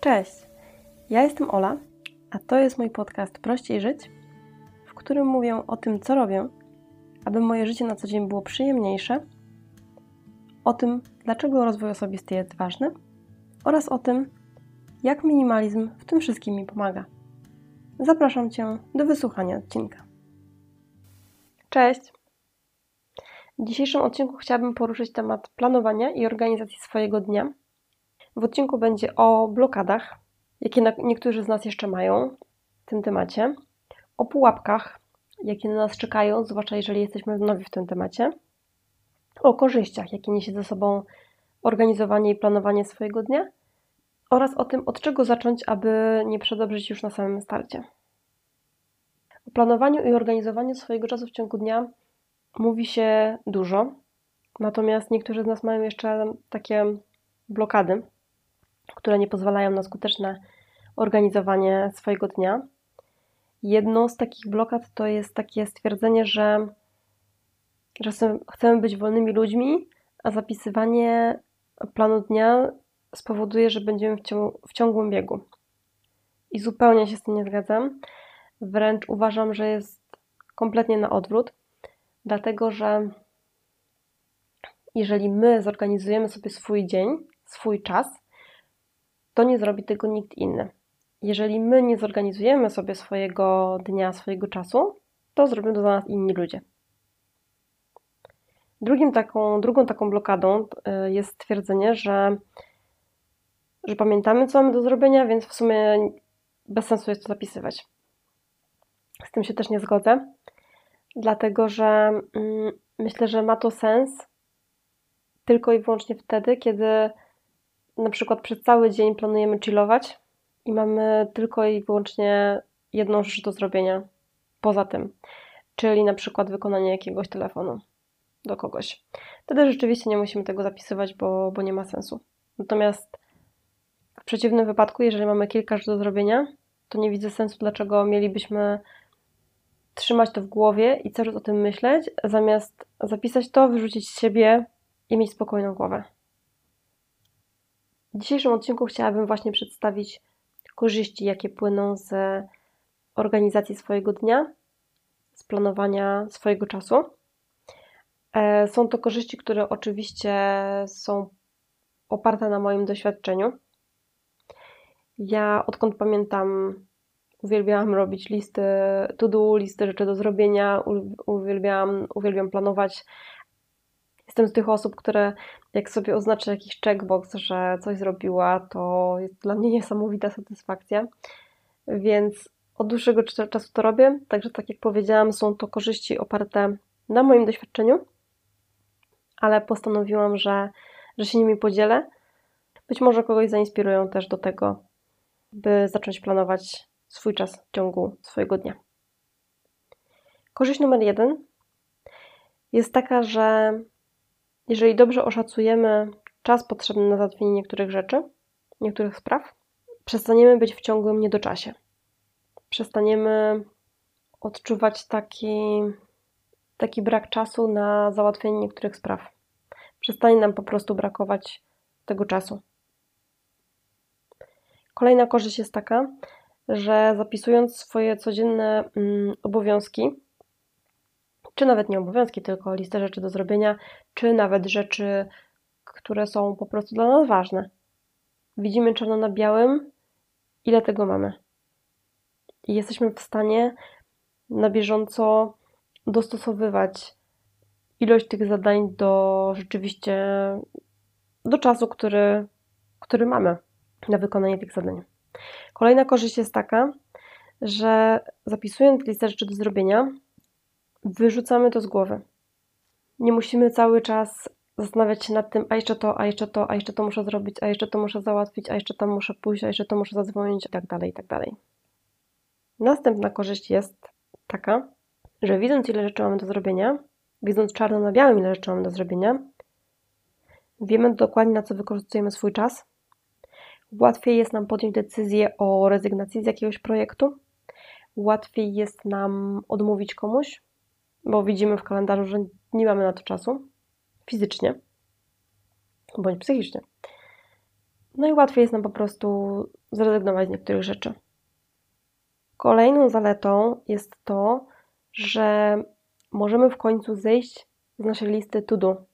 Cześć, ja jestem Ola, a to jest mój podcast Prościej Żyć, w którym mówię o tym, co robię, aby moje życie na co dzień było przyjemniejsze, o tym, dlaczego rozwój osobisty jest ważny oraz o tym, jak minimalizm w tym wszystkim mi pomaga. Zapraszam Cię do wysłuchania odcinka. Cześć! W dzisiejszym odcinku chciałabym poruszyć temat planowania i organizacji swojego dnia. W odcinku będzie o blokadach, jakie niektórzy z nas jeszcze mają w tym temacie, o pułapkach, jakie na nas czekają, zwłaszcza jeżeli jesteśmy nowi w tym temacie, o korzyściach, jakie niesie ze sobą organizowanie i planowanie swojego dnia oraz o tym, od czego zacząć, aby nie przedobrzyć już na samym starcie. O planowaniu i organizowaniu swojego czasu w ciągu dnia mówi się dużo, natomiast niektórzy z nas mają jeszcze takie blokady, które nie pozwalają na skuteczne organizowanie swojego dnia. Jedną z takich blokad to jest takie stwierdzenie, że, że chcemy być wolnymi ludźmi, a zapisywanie planu dnia spowoduje, że będziemy w, ciągu, w ciągłym biegu. I zupełnie się z tym nie zgadzam. Wręcz uważam, że jest kompletnie na odwrót, dlatego że jeżeli my zorganizujemy sobie swój dzień, swój czas, to nie zrobi tego nikt inny. Jeżeli my nie zorganizujemy sobie swojego dnia, swojego czasu, to zrobią to za nas inni ludzie. Drugim taką, drugą taką blokadą y, jest stwierdzenie, że, że pamiętamy, co mamy do zrobienia, więc w sumie bez sensu jest to zapisywać. Z tym się też nie zgodzę, dlatego że mm, myślę, że ma to sens tylko i wyłącznie wtedy, kiedy na przykład przez cały dzień planujemy chillować i mamy tylko i wyłącznie jedną rzecz do zrobienia poza tym, czyli na przykład wykonanie jakiegoś telefonu do kogoś. Wtedy rzeczywiście nie musimy tego zapisywać, bo, bo nie ma sensu. Natomiast w przeciwnym wypadku, jeżeli mamy kilka rzeczy do zrobienia, to nie widzę sensu, dlaczego mielibyśmy trzymać to w głowie i cały czas o tym myśleć, zamiast zapisać to, wyrzucić z siebie i mieć spokojną głowę. W dzisiejszym odcinku chciałabym właśnie przedstawić korzyści, jakie płyną z organizacji swojego dnia, z planowania swojego czasu. E, są to korzyści, które oczywiście są oparte na moim doświadczeniu. Ja odkąd pamiętam, uwielbiałam robić listy to-do, listy rzeczy do zrobienia, uwielbiałam, uwielbiam planować jestem z tych osób, które jak sobie oznaczę jakiś checkbox, że coś zrobiła, to jest dla mnie niesamowita satysfakcja. Więc od dłuższego czasu to robię. Także, tak jak powiedziałam, są to korzyści oparte na moim doświadczeniu, ale postanowiłam, że, że się nimi podzielę. Być może kogoś zainspirują też do tego, by zacząć planować swój czas w ciągu swojego dnia. Korzyść numer jeden jest taka, że jeżeli dobrze oszacujemy czas potrzebny na załatwienie niektórych rzeczy, niektórych spraw, przestaniemy być w ciągłym niedoczasie. Przestaniemy odczuwać taki, taki brak czasu na załatwienie niektórych spraw. Przestanie nam po prostu brakować tego czasu. Kolejna korzyść jest taka, że zapisując swoje codzienne mm, obowiązki, czy nawet nie obowiązki, tylko listę rzeczy do zrobienia, czy nawet rzeczy, które są po prostu dla nas ważne. Widzimy czarno na białym, ile tego mamy. I jesteśmy w stanie na bieżąco dostosowywać ilość tych zadań do rzeczywiście do czasu, który, który mamy na wykonanie tych zadań. Kolejna korzyść jest taka, że zapisując listę rzeczy do zrobienia, wyrzucamy to z głowy. Nie musimy cały czas zastanawiać się nad tym, a jeszcze to, a jeszcze to, a jeszcze to muszę zrobić, a jeszcze to muszę załatwić, a jeszcze tam muszę pójść, a jeszcze to muszę zadzwonić i tak dalej, i tak dalej. Następna korzyść jest taka, że widząc ile rzeczy mamy do zrobienia, widząc czarno na białym ile rzeczy mamy do zrobienia, wiemy dokładnie na co wykorzystujemy swój czas. Łatwiej jest nam podjąć decyzję o rezygnacji z jakiegoś projektu. Łatwiej jest nam odmówić komuś, bo widzimy w kalendarzu, że nie mamy na to czasu fizycznie bądź psychicznie. No i łatwiej jest nam po prostu zrezygnować z niektórych rzeczy. Kolejną zaletą jest to, że możemy w końcu zejść z naszej listy to do,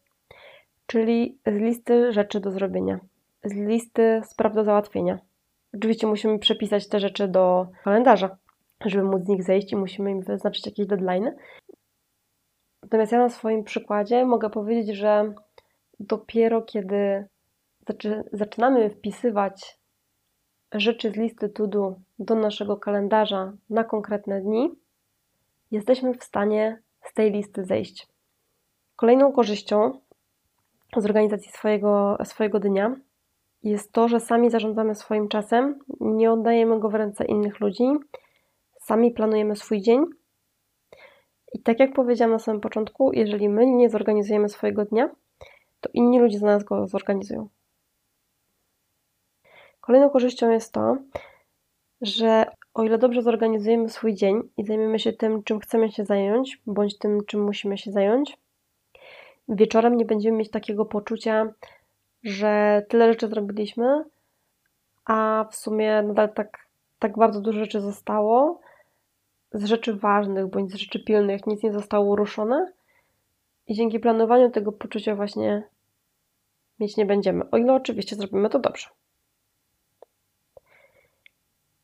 czyli z listy rzeczy do zrobienia, z listy spraw do załatwienia. Oczywiście musimy przepisać te rzeczy do kalendarza, żeby móc z nich zejść i musimy im wyznaczyć jakieś deadline. Natomiast ja na swoim przykładzie mogę powiedzieć, że dopiero kiedy zaczynamy wpisywać rzeczy z listy to do do naszego kalendarza na konkretne dni, jesteśmy w stanie z tej listy zejść. Kolejną korzyścią z organizacji swojego, swojego dnia jest to, że sami zarządzamy swoim czasem, nie oddajemy go w ręce innych ludzi, sami planujemy swój dzień. I tak jak powiedziałam na samym początku, jeżeli my nie zorganizujemy swojego dnia, to inni ludzie za nas go zorganizują. Kolejną korzyścią jest to, że o ile dobrze zorganizujemy swój dzień i zajmiemy się tym, czym chcemy się zająć, bądź tym, czym musimy się zająć, wieczorem nie będziemy mieć takiego poczucia, że tyle rzeczy zrobiliśmy, a w sumie nadal tak, tak bardzo dużo rzeczy zostało, z rzeczy ważnych bądź z rzeczy pilnych nic nie zostało ruszone i dzięki planowaniu tego poczucia właśnie mieć nie będziemy, o ile oczywiście zrobimy to dobrze.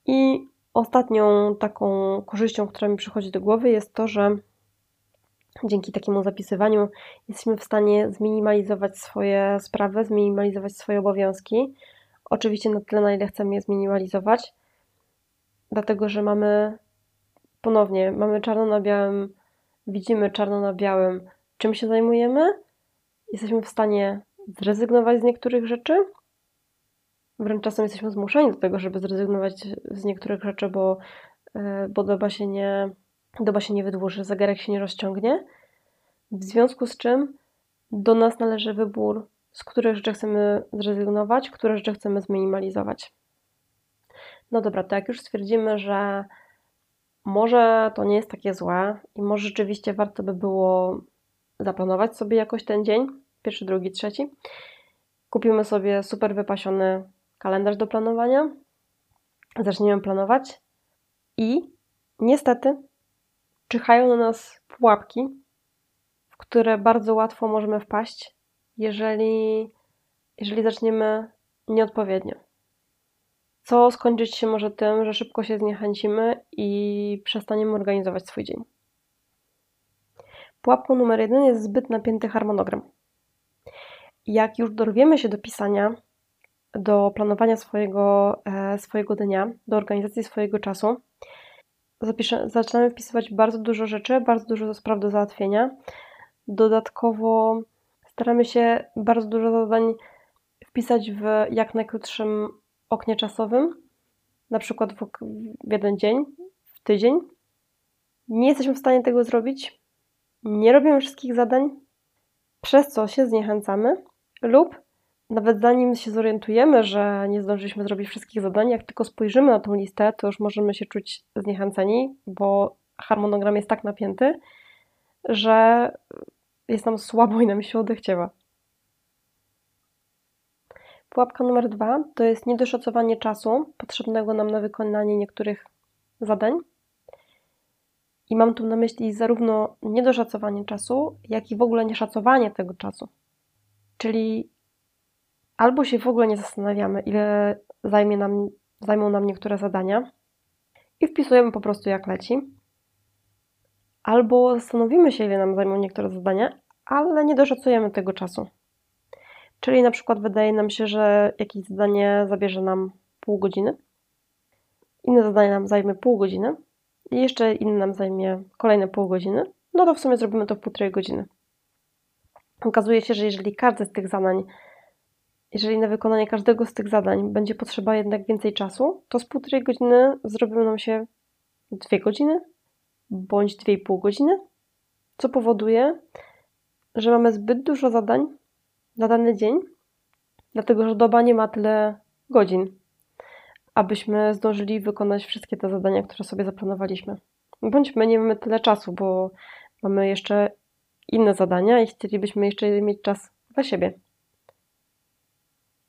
I ostatnią taką korzyścią, która mi przychodzi do głowy, jest to, że dzięki takiemu zapisywaniu jesteśmy w stanie zminimalizować swoje sprawy, zminimalizować swoje obowiązki. Oczywiście na tyle, na ile chcemy je zminimalizować, dlatego że mamy ponownie, mamy czarno na białym, widzimy czarno na białym, czym się zajmujemy, jesteśmy w stanie zrezygnować z niektórych rzeczy, Wręcz czasem jesteśmy zmuszeni do tego, żeby zrezygnować z niektórych rzeczy, bo, e, bo doba, się nie, doba się nie wydłuży, zegarek się nie rozciągnie. W związku z czym do nas należy wybór, z których rzeczy chcemy zrezygnować, które rzeczy chcemy zminimalizować. No dobra, to jak już stwierdzimy, że może to nie jest takie złe i może rzeczywiście warto by było zaplanować sobie jakoś ten dzień, pierwszy, drugi, trzeci. Kupimy sobie super wypasiony kalendarz do planowania, zaczniemy planować i niestety czyhają na nas pułapki, w które bardzo łatwo możemy wpaść, jeżeli, jeżeli zaczniemy nieodpowiednio. Co skończyć się może tym, że szybko się zniechęcimy i przestaniemy organizować swój dzień. Pułapką numer jeden jest zbyt napięty harmonogram. Jak już dorwiemy się do pisania do planowania swojego, e, swojego dnia, do organizacji swojego czasu, zapiszę, zaczynamy wpisywać bardzo dużo rzeczy, bardzo dużo spraw do załatwienia. Dodatkowo staramy się bardzo dużo zadań wpisać w jak najkrótszym oknie czasowym, na przykład w, w jeden dzień, w tydzień. Nie jesteśmy w stanie tego zrobić, nie robimy wszystkich zadań, przez co się zniechęcamy lub nawet zanim się zorientujemy, że nie zdążyliśmy zrobić wszystkich zadań, jak tylko spojrzymy na tą listę, to już możemy się czuć zniechęceni, bo harmonogram jest tak napięty, że jest nam słabo i nam się odechciewa. Pułapka numer dwa to jest niedoszacowanie czasu potrzebnego nam na wykonanie niektórych zadań. I mam tu na myśli zarówno niedoszacowanie czasu, jak i w ogóle nieszacowanie tego czasu. Czyli albo się w ogóle nie zastanawiamy, ile zajmie nam, zajmą nam niektóre zadania i wpisujemy po prostu jak leci, albo zastanowimy się, ile nam zajmą niektóre zadania, ale nie doszacujemy tego czasu. Czyli na przykład wydaje nam się, że jakieś zadanie zabierze nam pół godziny, inne zadanie nam zajmie pół godziny i jeszcze inne nam zajmie kolejne pół godziny, no to w sumie zrobimy to w półtorej godziny. Okazuje się, że jeżeli każde z tych zadań jeżeli na wykonanie każdego z tych zadań będzie potrzeba jednak więcej czasu, to z półtorej godziny zrobią nam się dwie godziny bądź dwie i pół godziny, co powoduje, że mamy zbyt dużo zadań na dany dzień, dlatego że doba nie ma tyle godzin, abyśmy zdążyli wykonać wszystkie te zadania, które sobie zaplanowaliśmy. Bądź my nie mamy tyle czasu, bo mamy jeszcze inne zadania i chcielibyśmy jeszcze mieć czas dla siebie.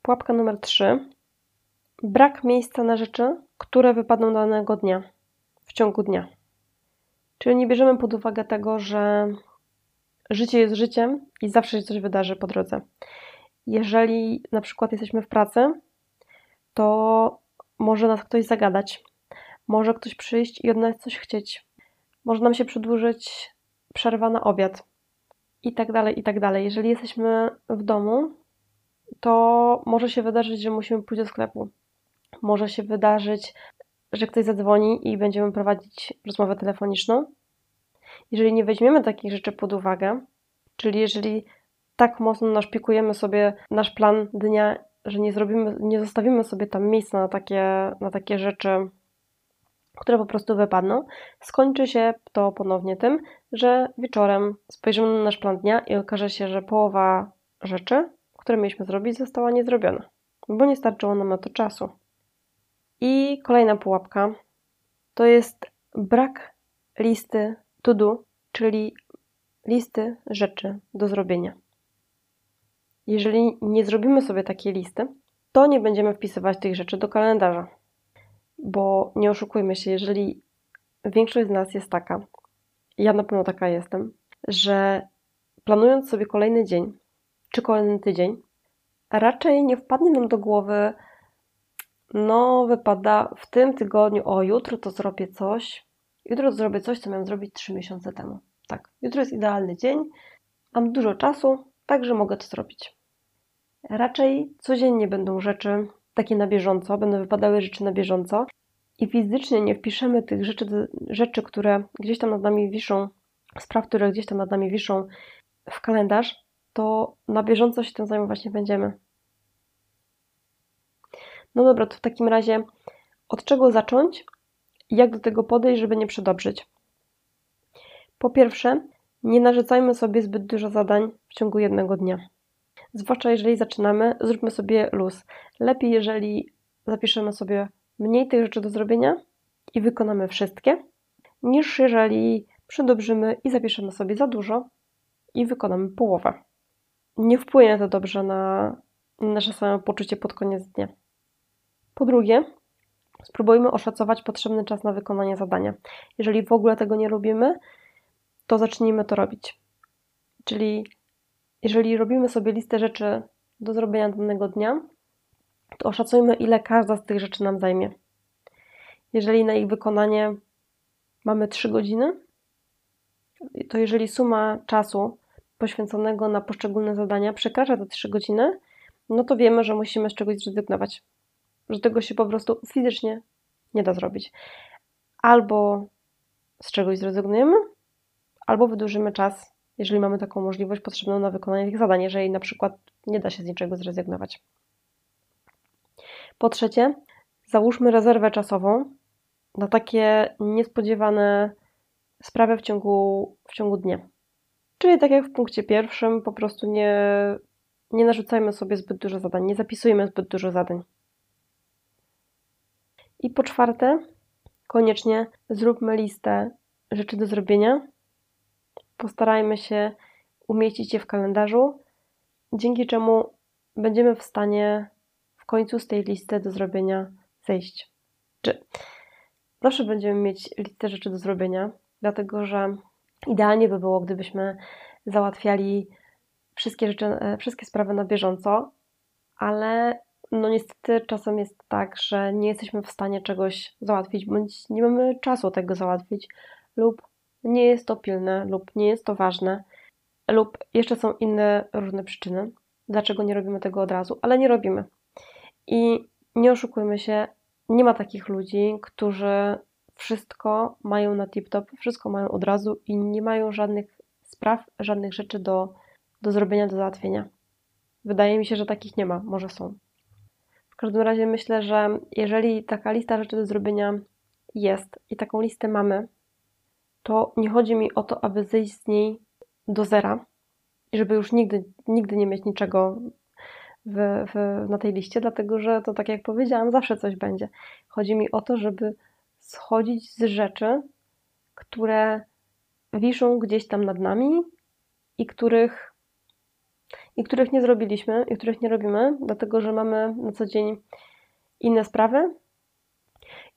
Pułapka numer 3 brak miejsca na rzeczy, które wypadną danego dnia, w ciągu dnia. Czyli nie bierzemy pod uwagę tego, że życie jest życiem i zawsze się coś wydarzy po drodze. Jeżeli na przykład jesteśmy w pracy, to może nas ktoś zagadać, może ktoś przyjść i od nas coś chcieć, może nam się przedłużyć przerwa na obiad i tak dalej, i tak dalej. Jeżeli jesteśmy w domu, to może się wydarzyć, że musimy pójść do sklepu. Może się wydarzyć, że ktoś zadzwoni i będziemy prowadzić rozmowę telefoniczną. Jeżeli nie weźmiemy takich rzeczy pod uwagę, czyli jeżeli tak mocno naszpikujemy sobie nasz plan dnia, że nie zrobimy, nie zostawimy sobie tam miejsca na takie, na takie rzeczy, które po prostu wypadną, skończy się to ponownie tym, że wieczorem spojrzymy na nasz plan dnia i okaże się, że połowa rzeczy, które mieliśmy zrobić, została niezrobiona, bo nie starczyło nam na to czasu. I kolejna pułapka to jest brak listy to do, czyli listy rzeczy do zrobienia. Jeżeli nie zrobimy sobie takiej listy, to nie będziemy wpisywać tych rzeczy do kalendarza. Bo nie oszukujmy się, jeżeli większość z nas jest taka, ja na pewno taka jestem, że planując sobie kolejny dzień czy kolejny tydzień, raczej nie wpadnie nam do głowy, no wypada w tym tygodniu, o jutro to zrobię coś, jutro zrobię coś, co miałem zrobić trzy miesiące temu. Tak, jutro jest idealny dzień, mam dużo czasu, także mogę to zrobić. Raczej codziennie będą rzeczy takie na bieżąco, będą wypadały rzeczy na bieżąco i fizycznie nie wpiszemy tych rzeczy, rzeczy, które gdzieś tam nad nami wiszą, spraw, które gdzieś tam nad nami wiszą w kalendarz, to na bieżąco się tym zajmować nie będziemy. No dobra, to w takim razie od czego zacząć? Jak do tego podejść, żeby nie przedobrzyć? Po pierwsze, nie narzucajmy sobie zbyt dużo zadań w ciągu jednego dnia. Zwłaszcza jeżeli zaczynamy, zróbmy sobie luz. Lepiej, jeżeli zapiszemy sobie mniej tych rzeczy do zrobienia i wykonamy wszystkie, niż jeżeli przedobrzymy i zapiszemy sobie za dużo i wykonamy połowę. Nie wpłynie to dobrze na nasze samopoczucie pod koniec dnia. Po drugie, spróbujmy oszacować potrzebny czas na wykonanie zadania. Jeżeli w ogóle tego nie robimy, to zacznijmy to robić. Czyli jeżeli robimy sobie listę rzeczy do zrobienia danego dnia, to oszacujmy, ile każda z tych rzeczy nam zajmie. Jeżeli na ich wykonanie mamy 3 godziny, to jeżeli suma czasu poświęconego na poszczególne zadania przekracza te 3 godziny, no to wiemy, że musimy z czegoś zrezygnować. Że tego się po prostu fizycznie nie da zrobić. Albo z czegoś zrezygnujemy, albo wydłużymy czas jeżeli mamy taką możliwość potrzebną na wykonanie tych zadań, jeżeli na przykład nie da się z niczego zrezygnować. Po trzecie, załóżmy rezerwę czasową na takie niespodziewane sprawy w ciągu, w ciągu dnia. Czyli tak jak w punkcie pierwszym, po prostu nie, nie narzucajmy sobie zbyt dużo zadań, nie zapisujmy zbyt dużo zadań. I po czwarte, koniecznie zróbmy listę rzeczy do zrobienia postarajmy się umieścić je w kalendarzu, dzięki czemu będziemy w stanie w końcu z tej listy do zrobienia zejść. Czy zawsze będziemy mieć listę rzeczy do zrobienia, dlatego że idealnie by było, gdybyśmy załatwiali wszystkie rzeczy, e, wszystkie sprawy na bieżąco, ale no niestety czasem jest tak, że nie jesteśmy w stanie czegoś załatwić, bądź nie mamy czasu tego załatwić, lub nie jest to pilne lub nie jest to ważne, lub jeszcze są inne różne przyczyny, dlaczego nie robimy tego od razu, ale nie robimy. I nie oszukujmy się, nie ma takich ludzi, którzy wszystko mają na tip-top, wszystko mają od razu i nie mają żadnych spraw, żadnych rzeczy do, do zrobienia, do załatwienia. Wydaje mi się, że takich nie ma, może są. W każdym razie myślę, że jeżeli taka lista rzeczy do zrobienia jest i taką listę mamy, to nie chodzi mi o to, aby zejść z niej do zera i żeby już nigdy, nigdy nie mieć niczego w, w, na tej liście, dlatego że to tak jak powiedziałam, zawsze coś będzie. Chodzi mi o to, żeby schodzić z rzeczy, które wiszą gdzieś tam nad nami i których, i których nie zrobiliśmy, i których nie robimy, dlatego że mamy na co dzień inne sprawy.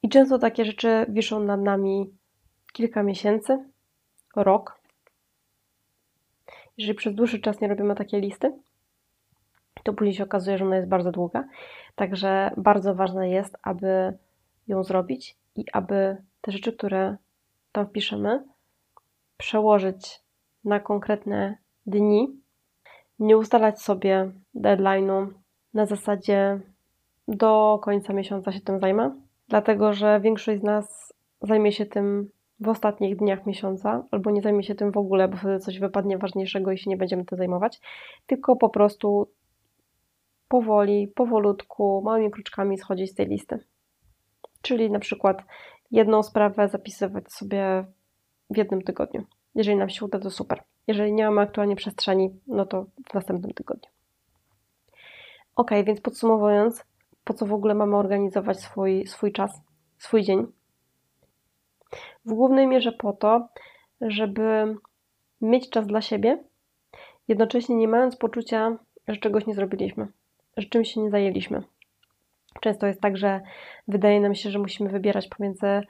I często takie rzeczy wiszą nad nami kilka miesięcy, rok. Jeżeli przez dłuższy czas nie robimy takiej listy, to później się okazuje, że ona jest bardzo długa. Także bardzo ważne jest, aby ją zrobić i aby te rzeczy, które tam wpiszemy, przełożyć na konkretne dni, nie ustalać sobie deadline'u na zasadzie do końca miesiąca się tym zajmę, dlatego że większość z nas zajmie się tym w ostatnich dniach miesiąca, albo nie zajmie się tym w ogóle, bo wtedy coś wypadnie ważniejszego i się nie będziemy tym zajmować, tylko po prostu powoli, powolutku, małymi kroczkami schodzić z tej listy. Czyli na przykład jedną sprawę zapisywać sobie w jednym tygodniu. Jeżeli nam się uda, to super. Jeżeli nie mamy aktualnie przestrzeni, no to w następnym tygodniu. Ok, więc podsumowując, po co w ogóle mamy organizować swój, swój czas, swój dzień? W głównej mierze po to, żeby mieć czas dla siebie, jednocześnie nie mając poczucia, że czegoś nie zrobiliśmy, że czymś się nie zajęliśmy. Często jest tak, że wydaje nam się, że musimy wybierać pomiędzy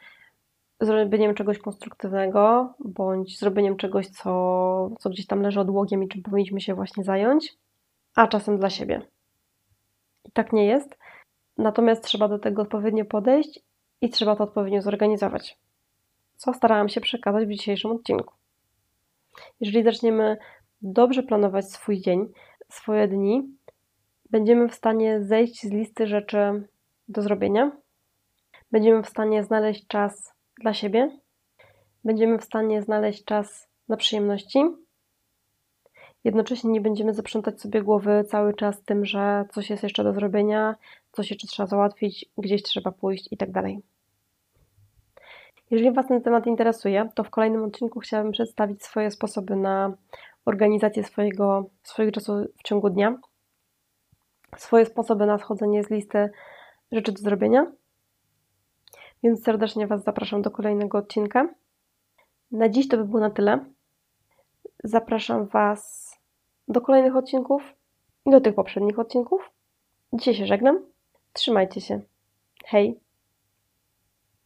zrobieniem czegoś konstruktywnego, bądź zrobieniem czegoś, co, co gdzieś tam leży odłogiem i czym powinniśmy się właśnie zająć, a czasem dla siebie. I tak nie jest. Natomiast trzeba do tego odpowiednio podejść i trzeba to odpowiednio zorganizować. Co starałam się przekazać w dzisiejszym odcinku. Jeżeli zaczniemy dobrze planować swój dzień, swoje dni, będziemy w stanie zejść z listy rzeczy do zrobienia. Będziemy w stanie znaleźć czas dla siebie. Będziemy w stanie znaleźć czas na przyjemności. Jednocześnie nie będziemy zaprzątać sobie głowy cały czas tym, że coś jest jeszcze do zrobienia, coś jeszcze trzeba załatwić, gdzieś trzeba pójść i tak dalej. Jeżeli Was ten temat interesuje, to w kolejnym odcinku chciałabym przedstawić swoje sposoby na organizację swojego, swojego czasu w ciągu dnia, swoje sposoby na schodzenie z listy rzeczy do zrobienia więc serdecznie Was zapraszam do kolejnego odcinka. Na dziś to by było na tyle. Zapraszam Was do kolejnych odcinków i do tych poprzednich odcinków. Dzisiaj się żegnam. Trzymajcie się. Hej!